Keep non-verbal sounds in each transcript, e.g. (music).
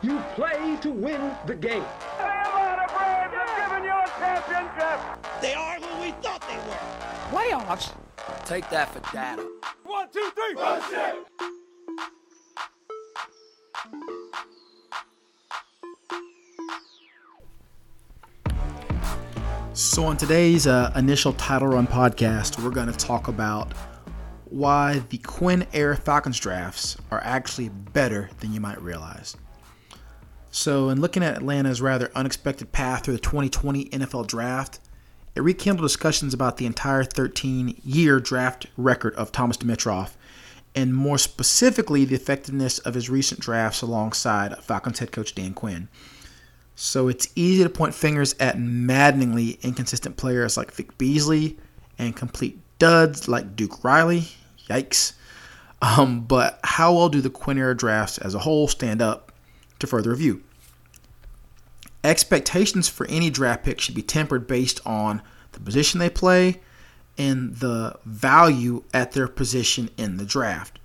You play to win the game. Atlanta Braves have given you a championship. They are who we thought they were. Playoffs? Take that for data. One, two, three, run shit. So, on today's uh, initial title run podcast, we're going to talk about why the Quinn Air Falcons drafts are actually better than you might realize. So, in looking at Atlanta's rather unexpected path through the 2020 NFL draft, it rekindled discussions about the entire 13 year draft record of Thomas Dimitroff, and more specifically, the effectiveness of his recent drafts alongside Falcons head coach Dan Quinn. So it's easy to point fingers at maddeningly inconsistent players like Vic Beasley and complete duds like Duke Riley. Yikes. Um, but how well do the Quinn era drafts as a whole stand up to further review? Expectations for any draft pick should be tempered based on the position they play and the value at their position in the draft.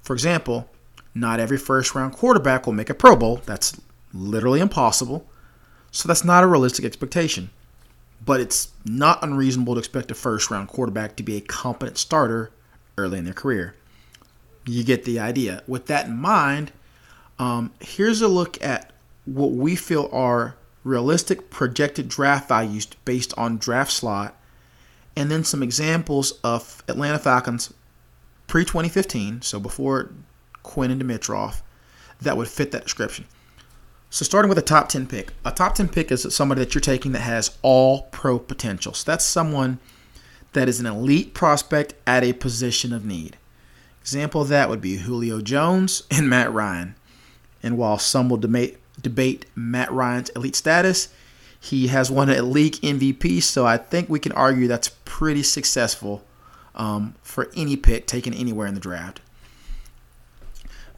For example, not every first round quarterback will make a Pro Bowl. That's literally impossible. So that's not a realistic expectation. But it's not unreasonable to expect a first round quarterback to be a competent starter early in their career. You get the idea. With that in mind, um, here's a look at what we feel are realistic projected draft values based on draft slot, and then some examples of Atlanta Falcons pre 2015, so before Quinn and Dimitroff, that would fit that description. So starting with a top 10 pick. A top 10 pick is somebody that you're taking that has all pro potential. So that's someone that is an elite prospect at a position of need. Example of that would be Julio Jones and Matt Ryan. And while some will debate, debate Matt Ryan's elite status, he has won a league MVP, so I think we can argue that's pretty successful um, for any pick taken anywhere in the draft.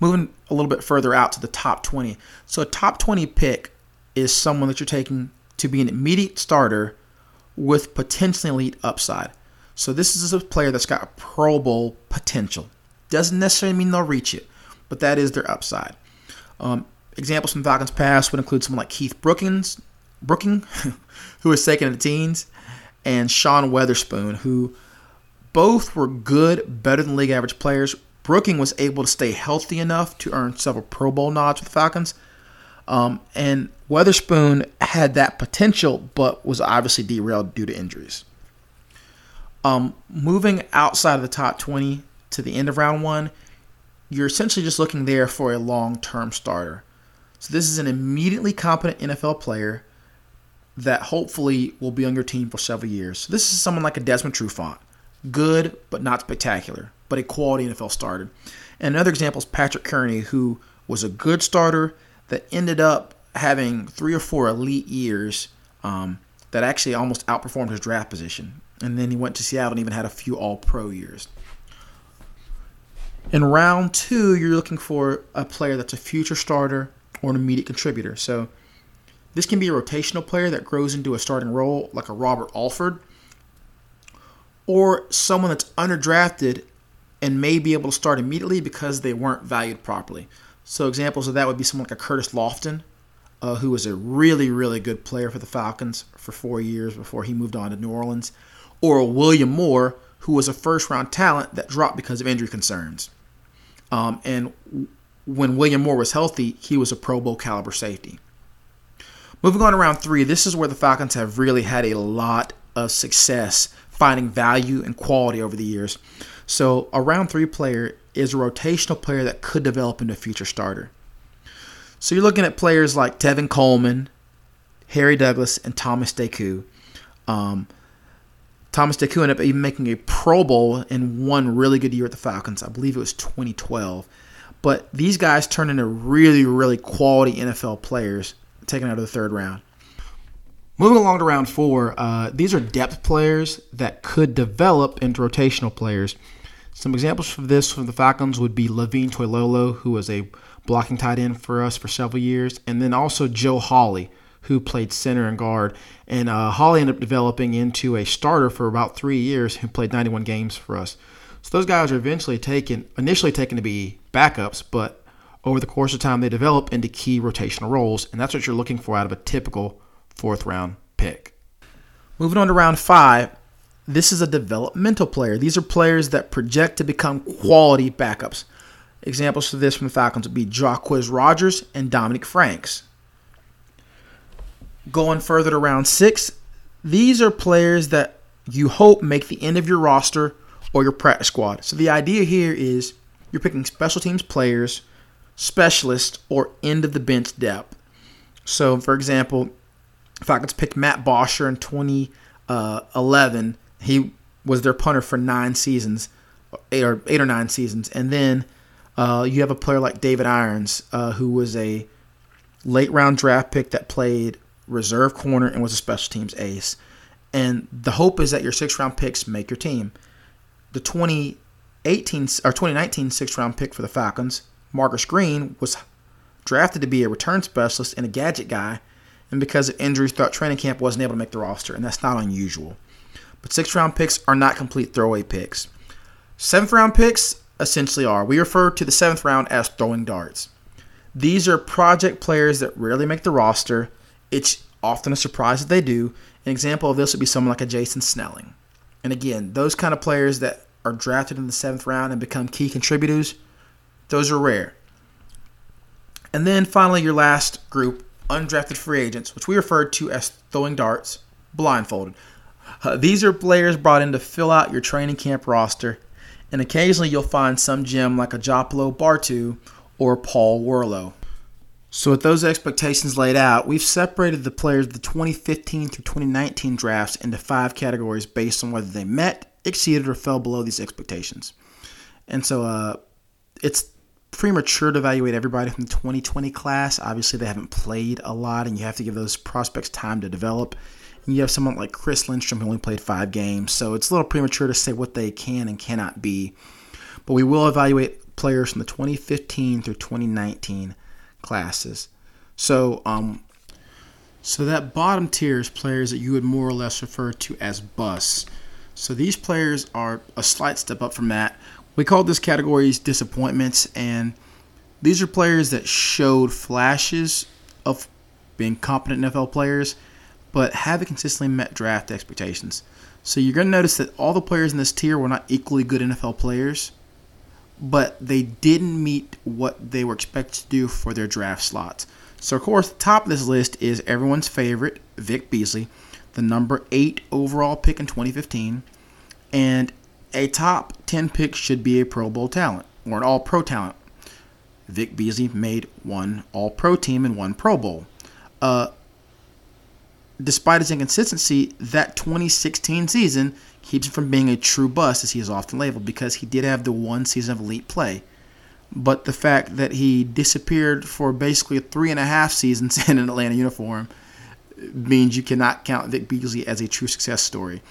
Moving a little bit further out to the top 20. So, a top 20 pick is someone that you're taking to be an immediate starter with potentially elite upside. So, this is a player that's got Pro Bowl potential. Doesn't necessarily mean they'll reach it, but that is their upside. Um, examples from Falcons past would include someone like Keith Brookins, Brooking, (laughs) who was taken in the teens, and Sean Weatherspoon, who both were good, better than league average players, Brooking was able to stay healthy enough to earn several Pro Bowl nods with the Falcons. Um, and Weatherspoon had that potential, but was obviously derailed due to injuries. Um, moving outside of the top 20 to the end of round one, you're essentially just looking there for a long term starter. So, this is an immediately competent NFL player that hopefully will be on your team for several years. So, this is someone like a Desmond Trufant. Good, but not spectacular but a quality NFL starter. And another example is Patrick Kerney, who was a good starter that ended up having three or four elite years um, that actually almost outperformed his draft position. And then he went to Seattle and even had a few all pro years. In round two, you're looking for a player that's a future starter or an immediate contributor. So this can be a rotational player that grows into a starting role, like a Robert Alford, or someone that's underdrafted and may be able to start immediately because they weren't valued properly. So examples of that would be someone like a Curtis Lofton, uh, who was a really, really good player for the Falcons for four years before he moved on to New Orleans, or William Moore, who was a first round talent that dropped because of injury concerns. Um, and when William Moore was healthy, he was a Pro Bowl caliber safety. Moving on to round three, this is where the Falcons have really had a lot of success finding value and quality over the years. So a round three player is a rotational player that could develop into a future starter. So you're looking at players like Tevin Coleman, Harry Douglas, and Thomas DeCoud. Um, Thomas DeCoud ended up even making a Pro Bowl in one really good year at the Falcons. I believe it was 2012. But these guys turned into really, really quality NFL players taken out of the third round. Moving along to round four, uh, these are depth players that could develop into rotational players. Some examples for this from the Falcons would be Levine Toilolo, who was a blocking tight end for us for several years, and then also Joe Hawley, who played center and guard. And uh, Hawley ended up developing into a starter for about three years, who played 91 games for us. So those guys are eventually taken, initially taken to be backups, but over the course of time, they develop into key rotational roles, and that's what you're looking for out of a typical fourth round pick. Moving on to round five, this is a developmental player. These are players that project to become quality backups. Examples for this from the Falcons would be Jacquizz Rodgers and Dominique Franks. Going further to round six, these are players that you hope make the end of your roster or your practice squad. So the idea here is you're picking special teams players, specialists, or end of the bench depth. So, for example, Falcons picked Matt Bosher in 2011. He was their punter for nine seasons, eight or eight or nine seasons, and then uh, you have a player like David Irons, uh, who was a late round draft pick that played reserve corner and was a special teams ace. And the hope is that your six round picks make your team. The 2018 or 2019 six round pick for the Falcons, Marcus Green, was drafted to be a return specialist and a gadget guy, and because of injuries throughout training camp, wasn't able to make the roster, and that's not unusual. But six round picks are not complete throwaway picks. Seventh round picks essentially are. We refer to the seventh round as throwing darts. These are project players that rarely make the roster. It's often a surprise that they do. An example of this would be someone like a Jason Snelling. And again, those kind of players that are drafted in the seventh round and become key contributors, those are rare. And then finally, your last group, undrafted free agents, which we refer to as throwing darts, blindfolded. Uh, these are players brought in to fill out your training camp roster, and occasionally you'll find some gem like a Joplo Bartu or Paul Worrilow. So, with those expectations laid out, we've separated the players of the 2015 through 2019 drafts into five categories based on whether they met, exceeded, or fell below these expectations. And so, uh, it's premature to evaluate everybody from the 2020 class. Obviously, they haven't played a lot, and you have to give those prospects time to develop. And you have someone like Chris Lindstrom who only played five games, so it's a little premature to say what they can and cannot be. But we will evaluate players from the 2015 through 2019 classes. So, um, so that bottom tier is players that you would more or less refer to as busts. So these players are a slight step up from that. We call this categories disappointments, and these are players that showed flashes of being competent NFL players, but haven't consistently met draft expectations. So you're going to notice that all the players in this tier were not equally good NFL players but they didn't meet what they were expected to do for their draft slots. So, of course, the top of this list is everyone's favorite, Vic Beasley, the number eight overall pick in 2015. And a top 10 pick should be a Pro Bowl talent or an All Pro talent. Vic Beasley made one All Pro team and one Pro Bowl. Uh, despite his inconsistency, that 2016 season, keeps him from being a true bust, as he is often labeled, because he did have the one season of elite play. But the fact that he disappeared for basically three and a half seasons (laughs) in an Atlanta uniform means you cannot count Vic Beasley as a true success story.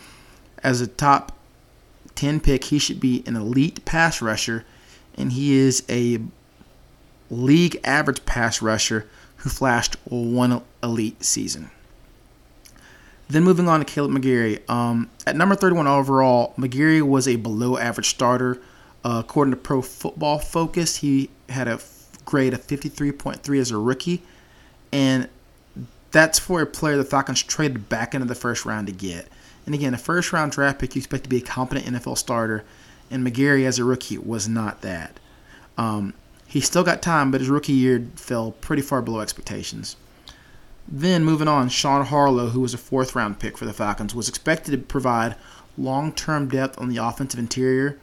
As a top 10 pick, he should be an elite pass rusher, and he is a league average pass rusher who flashed one elite season. Then moving on to Kaleb McGary. Um, at number 31 overall, McGary was a below average starter. Uh, according to Pro Football Focus, he had a grade of 53.3 as a rookie. And that's for a player the Falcons traded back into the first round to get. And again, a first round draft pick, you expect to be a competent NFL starter. And McGary, as a rookie, was not that. Um, he still got time, but his rookie year fell pretty far below expectations. Then moving on, Sean Harlow, who was a fourth round pick for the Falcons, was expected to provide long term depth on the offensive interior,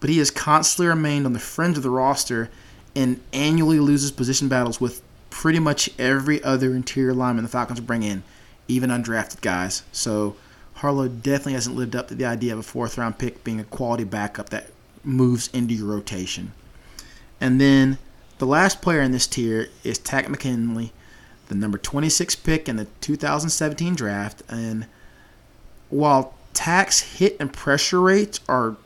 but he has constantly remained on the fringe of the roster and annually loses position battles with pretty much every other interior lineman the Falcons bring in, even undrafted guys. So Harlow definitely hasn't lived up to the idea of a fourth round pick being a quality backup that moves into your rotation. And then the last player in this tier is Takk McKinley the number 26 pick in the 2017 draft. And while Takk's hit and pressure rates are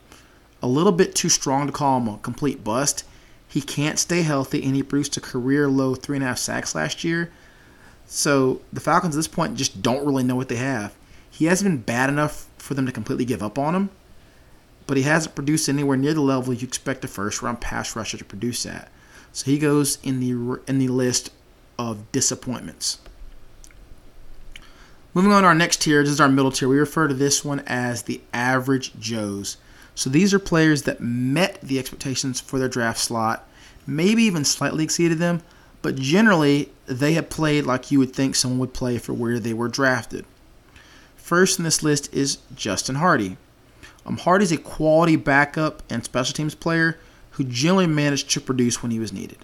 a little bit too strong to call him a complete bust, he can't stay healthy and he produced a career low three and a half sacks last year. So the Falcons at this point just don't really know what they have. He hasn't been bad enough for them to completely give up on him, but he hasn't produced anywhere near the level you expect a first round pass rusher to produce at. So he goes in the in the list of disappointments. Moving on to our next tier, this is our middle tier. We refer to this one as the average Joes. So these are players that met the expectations for their draft slot, maybe even slightly exceeded them, but generally they have played like you would think someone would play for where they were drafted. First in this list is Justin Hardy. Um, Hardy's a quality backup and special teams player who generally managed to produce when he was needed.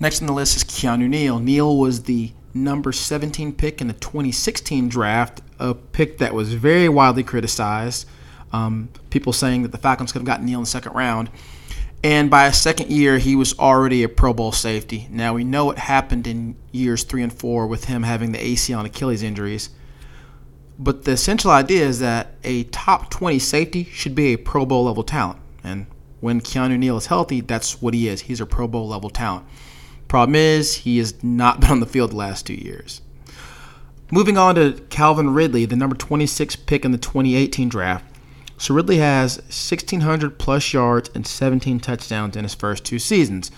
Next on the list is Keanu Neal. Neal was the number 17 pick in the 2016 draft, a pick that was very widely criticized. Um, people saying that the Falcons could have gotten Neal in the second round. And by a second year, he was already a Pro Bowl safety. Now, we know what happened in years three and four with him having the ACL and Achilles injuries. But the essential idea is that a top 20 safety should be a Pro Bowl level talent. And when Keanu Neal is healthy, that's what he is. He's a Pro Bowl level talent. Problem is, he has not (laughs) been on the field the last two years. Moving on to Calvin Ridley, the number 26 pick in the 2018 draft. So Ridley has 1,600 plus yards and 17 touchdowns in his first two seasons.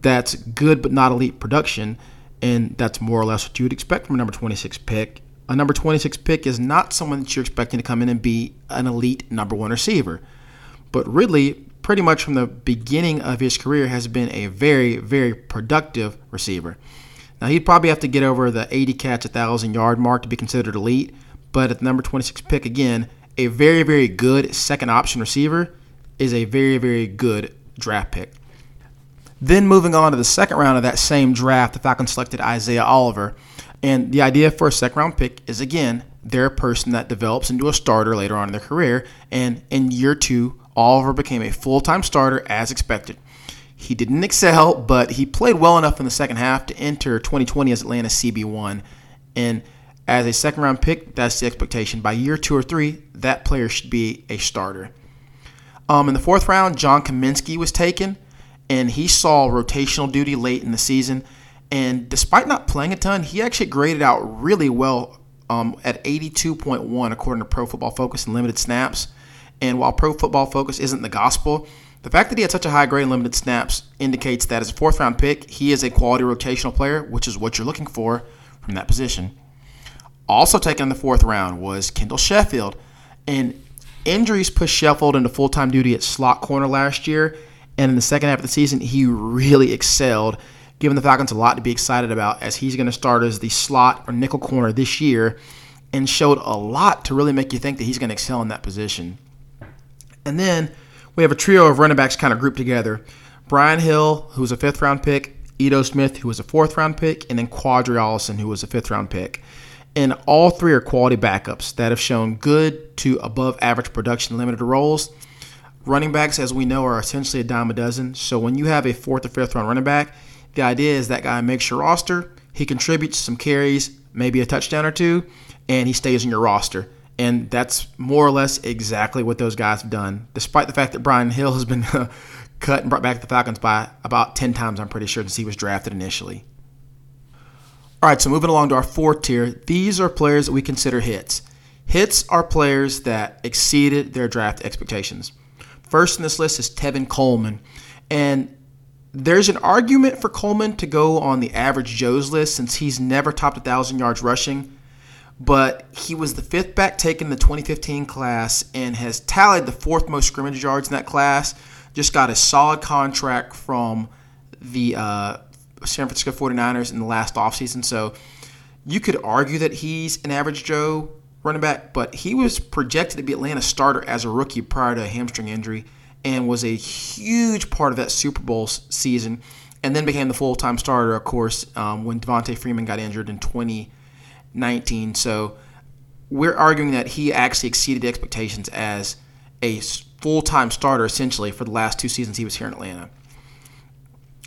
That's good but not elite production, and that's more or less what you would expect from a number 26 pick. A number 26 pick is not someone that you're expecting to come in and be an elite number one receiver. But Ridley pretty much from the beginning of his career has been a very, very productive receiver. Now, he'd probably have to get over the 80 catch, 1,000 yard mark to be considered elite, but at the number 26 pick, again, a very, very good second option receiver is a very, very good draft pick. Then moving on to the second round of that same draft, the Falcons selected Isaiah Oliver. And the idea for a second round pick is again, they're a person that develops into a starter later on in their career. And in year two, Oliver became a full time starter as expected. He didn't excel, but he played well enough in the second half to enter 2020 as Atlanta CB1. And as a second round pick, that's the expectation. By year two or three, that player should be a starter. Um, in the fourth round, John Cominsky was taken, and he saw rotational duty late in the season. And despite not playing a ton, he actually graded out really well um, at 82.1 according to Pro Football Focus in limited snaps. And while Pro Football Focus isn't the gospel, the fact that he had such a high grade in limited snaps indicates that as a fourth round pick, he is a quality rotational player, which is what you're looking for from that position. Also taken in the fourth round was Kendall Sheffield. And injuries pushed Sheffield into full time duty at slot corner last year. And in the second half of the season, he really excelled, giving the Falcons a lot to be excited about as he's going to start as the slot or nickel corner this year and showed a lot to really make you think that he's going to excel in that position. And then we have a trio of running backs kind of grouped together. Brian Hill, who was a fifth round pick, Ito Smith, who was a fourth round pick, and then Qadree Ollison, who was a fifth round pick. And all three are quality backups that have shown good to above average production limited roles. Running backs, as we know, are essentially a dime a dozen. So when you have a fourth or fifth round running back, the idea is that guy makes your roster, he contributes some carries, maybe a touchdown or two, and he stays in your roster. And that's more or less exactly what those guys have done, despite the fact that Brian Hill has been (laughs) cut and brought back to the Falcons by about 10 times, I'm pretty sure, since he was drafted initially. All right, so moving along to our fourth tier, these are players that we consider hits. Hits are players that exceeded their draft expectations. First in this list is Tevin Coleman. And there's an argument for Coleman to go on the average Joe's list since he's never topped 1,000 yards rushing but he was the fifth back taken in the 2015 class and has tallied the fourth most scrimmage yards in that class. Just got a solid contract from the uh, San Francisco 49ers in the last offseason. So you could argue that he's an average Joe running back, but he was projected to be Atlanta starter as a rookie prior to a hamstring injury and was a huge part of that Super Bowl season and then became the full time starter, of course, um, when Devonta Freeman got injured in 2019. So we're arguing that he actually exceeded expectations as a full time starter essentially for the last two seasons he was here in Atlanta.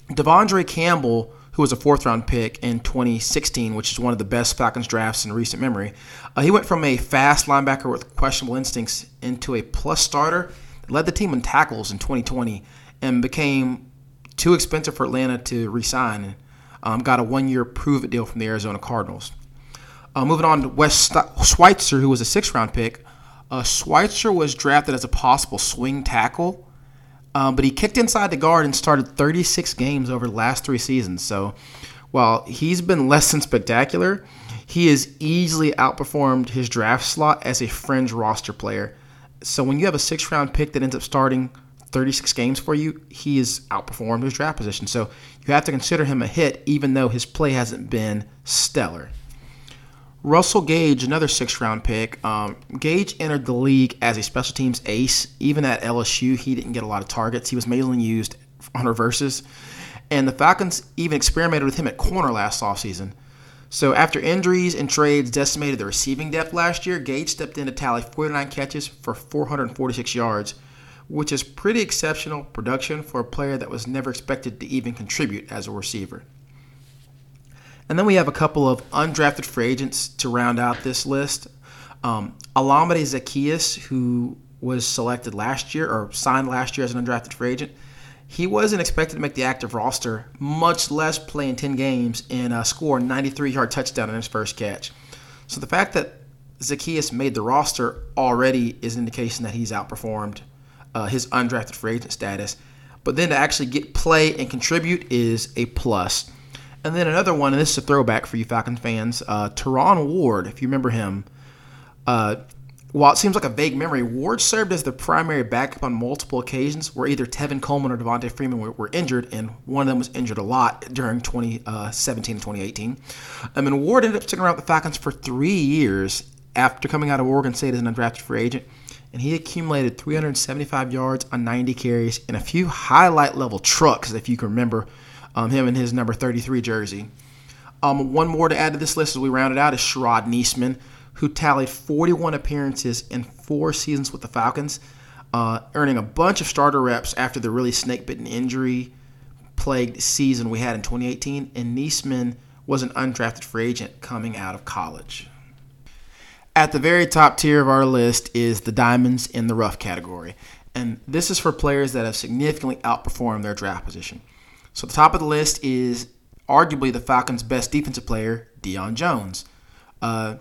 De'Vondre Campbell, who was a fourth round pick in 2016, which is one of the best Falcons drafts in recent memory, uh, he went from a fast linebacker with questionable instincts into a plus starter, led the team in tackles in 2020, and became too expensive for Atlanta to re sign. Um, got a one year prove it deal from the Arizona Cardinals. Uh, moving on to Wes Schweitzer, who was a sixth round pick. Uh, Schweitzer was drafted as a possible swing tackle Um, but he kicked inside the guard and started 36 games over the last three seasons. So while he's been less than spectacular, he has easily outperformed his draft slot as a fringe roster player. So when you have a six round pick that ends up starting 36 games for you, he has outperformed his draft position. So you have to consider him a hit, even though his play hasn't been stellar. Russell Gage, another six round pick. Um, Gage entered the league as a special teams ace. Even at LSU, he didn't get a lot of targets. He was mainly used on reverses. And the Falcons even experimented with him at corner last offseason. So after injuries and trades decimated the receiving depth last year, Gage stepped in to tally 49 catches for 446 yards, which is pretty exceptional production for a player that was never expected to even contribute as a receiver. And then we have a couple of undrafted free agents to round out this list. Um, Olamide Zaccheaus, who was selected last year or signed last year as an undrafted free agent, he wasn't expected to make the active roster, much less play in 10 games and uh, score a 93 yard touchdown in his first catch. So the fact that Zaccheaus made the roster already is an indication that he's outperformed uh, his undrafted free agent status. But then to actually get play and contribute is a plus. And then another one, and this is a throwback for you Falcons fans, uh, Terron Ward, if you remember him. Uh, while it seems like a vague memory, Ward served as the primary backup on multiple occasions where either Tevin Coleman or Devonta Freeman were, were, injured, and one of them was injured a lot during 2017 uh, and 2018. I mean, Ward ended up sticking around with the Falcons for three years after coming out of Oregon State as an undrafted free agent, and he accumulated 375 yards on 90 carries and a few highlight level trucks, if you can remember um, him in his number 33 jersey. Um, one more to add to this list as we round it out is Sherrod Neasman, who tallied 41 appearances in four seasons with the Falcons, uh, earning a bunch of starter reps after the really snake bitten injury plagued season we had in 2018. And Neasman was an undrafted free agent coming out of college. At the very top tier of our list is the diamonds in the rough category. And this is for players that have significantly outperformed their draft position. So the top of the list is arguably the Falcons' best defensive player, Deion Jones. Uh,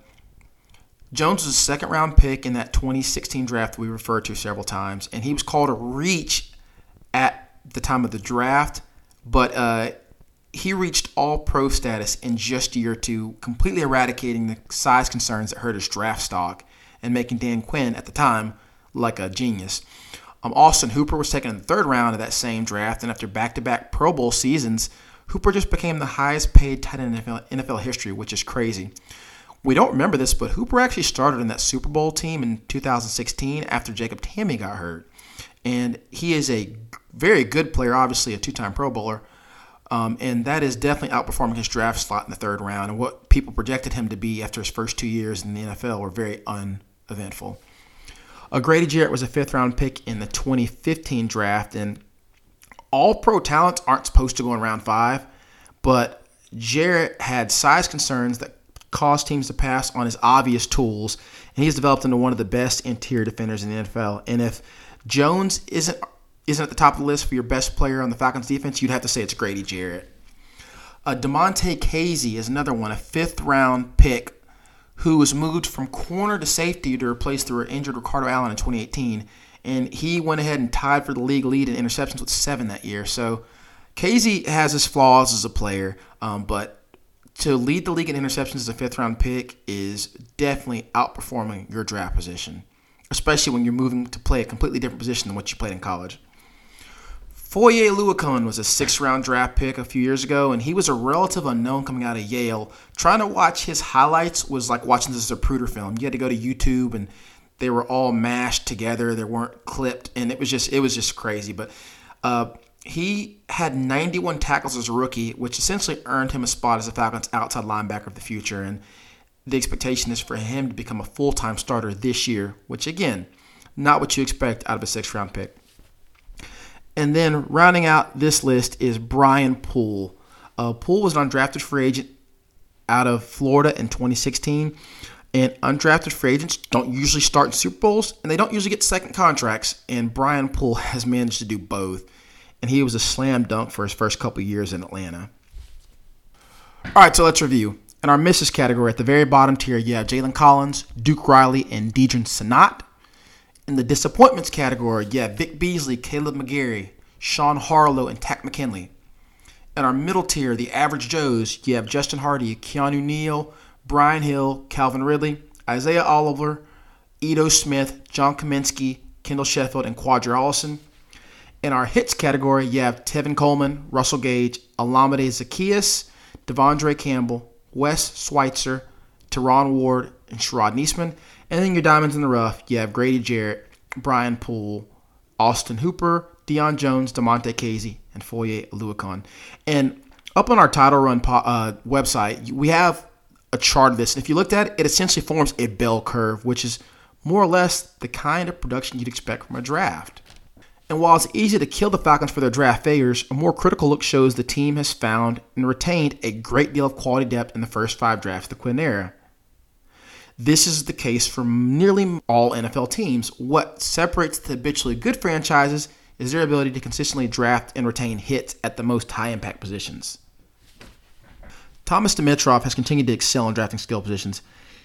Jones was a second round pick in that 2016 draft we referred to several times, and he was called a reach at the time of the draft, but uh, he reached all pro status in just year two, completely eradicating the size concerns that hurt his draft stock and making Dan Quinn at the time like a genius. Um, Austin Hooper was taken in the third round of that same draft, and after back-to-back Pro Bowl seasons, Hooper just became the highest-paid tight end in NFL, NFL history, which is crazy. We don't remember this, but Hooper actually started in that Super Bowl team in 2016 after Jacob Tamme got hurt, and he is a very good player, obviously a two-time Pro Bowler. Um, and that is definitely outperforming his draft slot in the third round. And what people projected him to be after his first two years in the NFL were very uneventful. Grady Jarrett was a fifth round pick in the 2015 draft, and all pro talents aren't supposed to go in round five, but Jarrett had size concerns that caused teams to pass on his obvious tools, and he's developed into one of the best interior defenders in the NFL. And if Jones isn't isn't at the top of the list for your best player on the Falcons defense, you'd have to say it's Grady Jarrett. Uh, Damontae Kazee is another one, a fifth round pick who was moved from corner to safety to replace the injured Ricardo Allen in 2018. And he went ahead and tied for the league lead in interceptions with seven that year. So Kazee has his flaws as a player, um, but to lead the league in interceptions as a fifth round pick is definitely outperforming your draft position, especially when you're moving to play a completely different position than what you played in college. Foye Oluokun was a six round draft pick a few years ago, and he was a relative unknown coming out of Yale. Trying to watch his highlights was like watching this Zapruder film. You had to go to YouTube, and they were all mashed together. They weren't clipped, and it was just it was just crazy. But uh, he had 91 tackles as a rookie, which essentially earned him a spot as the Falcons' outside linebacker of the future. And the expectation is for him to become a full time starter this year, which again, not what you expect out of a six round pick. And then rounding out this list is Brian Poole. Uh, Poole was an undrafted free agent out of Florida in 2016. And undrafted free agents don't usually start in Super Bowls, and they don't usually get second contracts. And Brian Poole (laughs) has managed to do both. And he was a slam dunk for his first couple years in Atlanta. All right, so let's review. In our misses category, at the very bottom tier, you have Jalen Collins, Duke Riley, and Deadrin Senat. In the disappointments category, yeah, Vic Beasley, Kaleb McGary, Sean Harlow, and Takk McKinley. In our middle tier, the average Joes, you have Justin Hardy, Keanu Neal, Brian Hill, Calvin Ridley, Isaiah Oliver, Ito Smith, John Cominsky, Kendall Sheffield, and Qadree Ollison. In our hits category, you have Tevin Coleman, Russell Gage, Olamide Zaccheaus, De'Vondre Campbell, Wes Schweitzer, Terron Ward, and Sherrod Neasman. And then your diamonds in the rough, you have Grady Jarrett, Brian Poole, Austin Hooper, Deion Jones, Damontae Kazee, and Foye Oluokun. And up on our title run po- uh, website, we have a chart of this. And if you looked at it, it essentially forms a bell curve, which is more or less the kind of production you'd expect from a draft. And while it's easy to kill the Falcons for their draft failures, a more critical look shows the team has found and retained a great deal of quality depth in the first five drafts of the Quinn era. This is the case for nearly all NFL teams. What separates the habitually good franchises is their ability to consistently draft and retain hits at the most high impact positions. Thomas Dimitroff has continued to excel in drafting skill positions.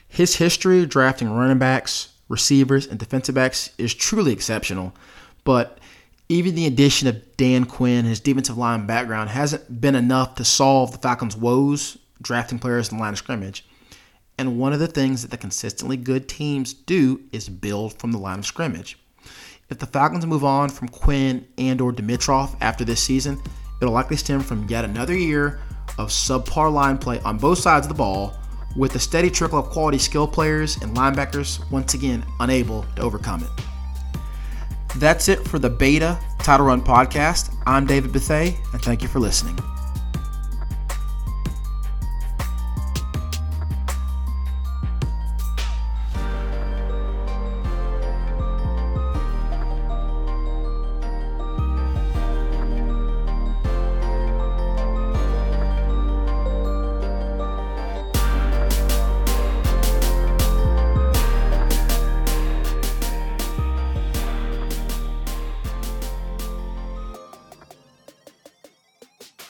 His history of drafting running backs, receivers, and defensive backs is truly exceptional, but even the addition of Dan Quinn his defensive line background hasn't been enough to solve the Falcons' woes drafting players in the line of scrimmage. And one of the things that the consistently good teams do is build from the line of scrimmage. If the Falcons move on from Quinn and or Dimitroff after this season, it'll likely stem from yet another year of subpar line play on both sides of the ball, with a steady trickle of quality skill players and linebackers once again unable to overcome it. That's it for the Beta Title Run podcast. I'm David Bethay, and thank you for listening.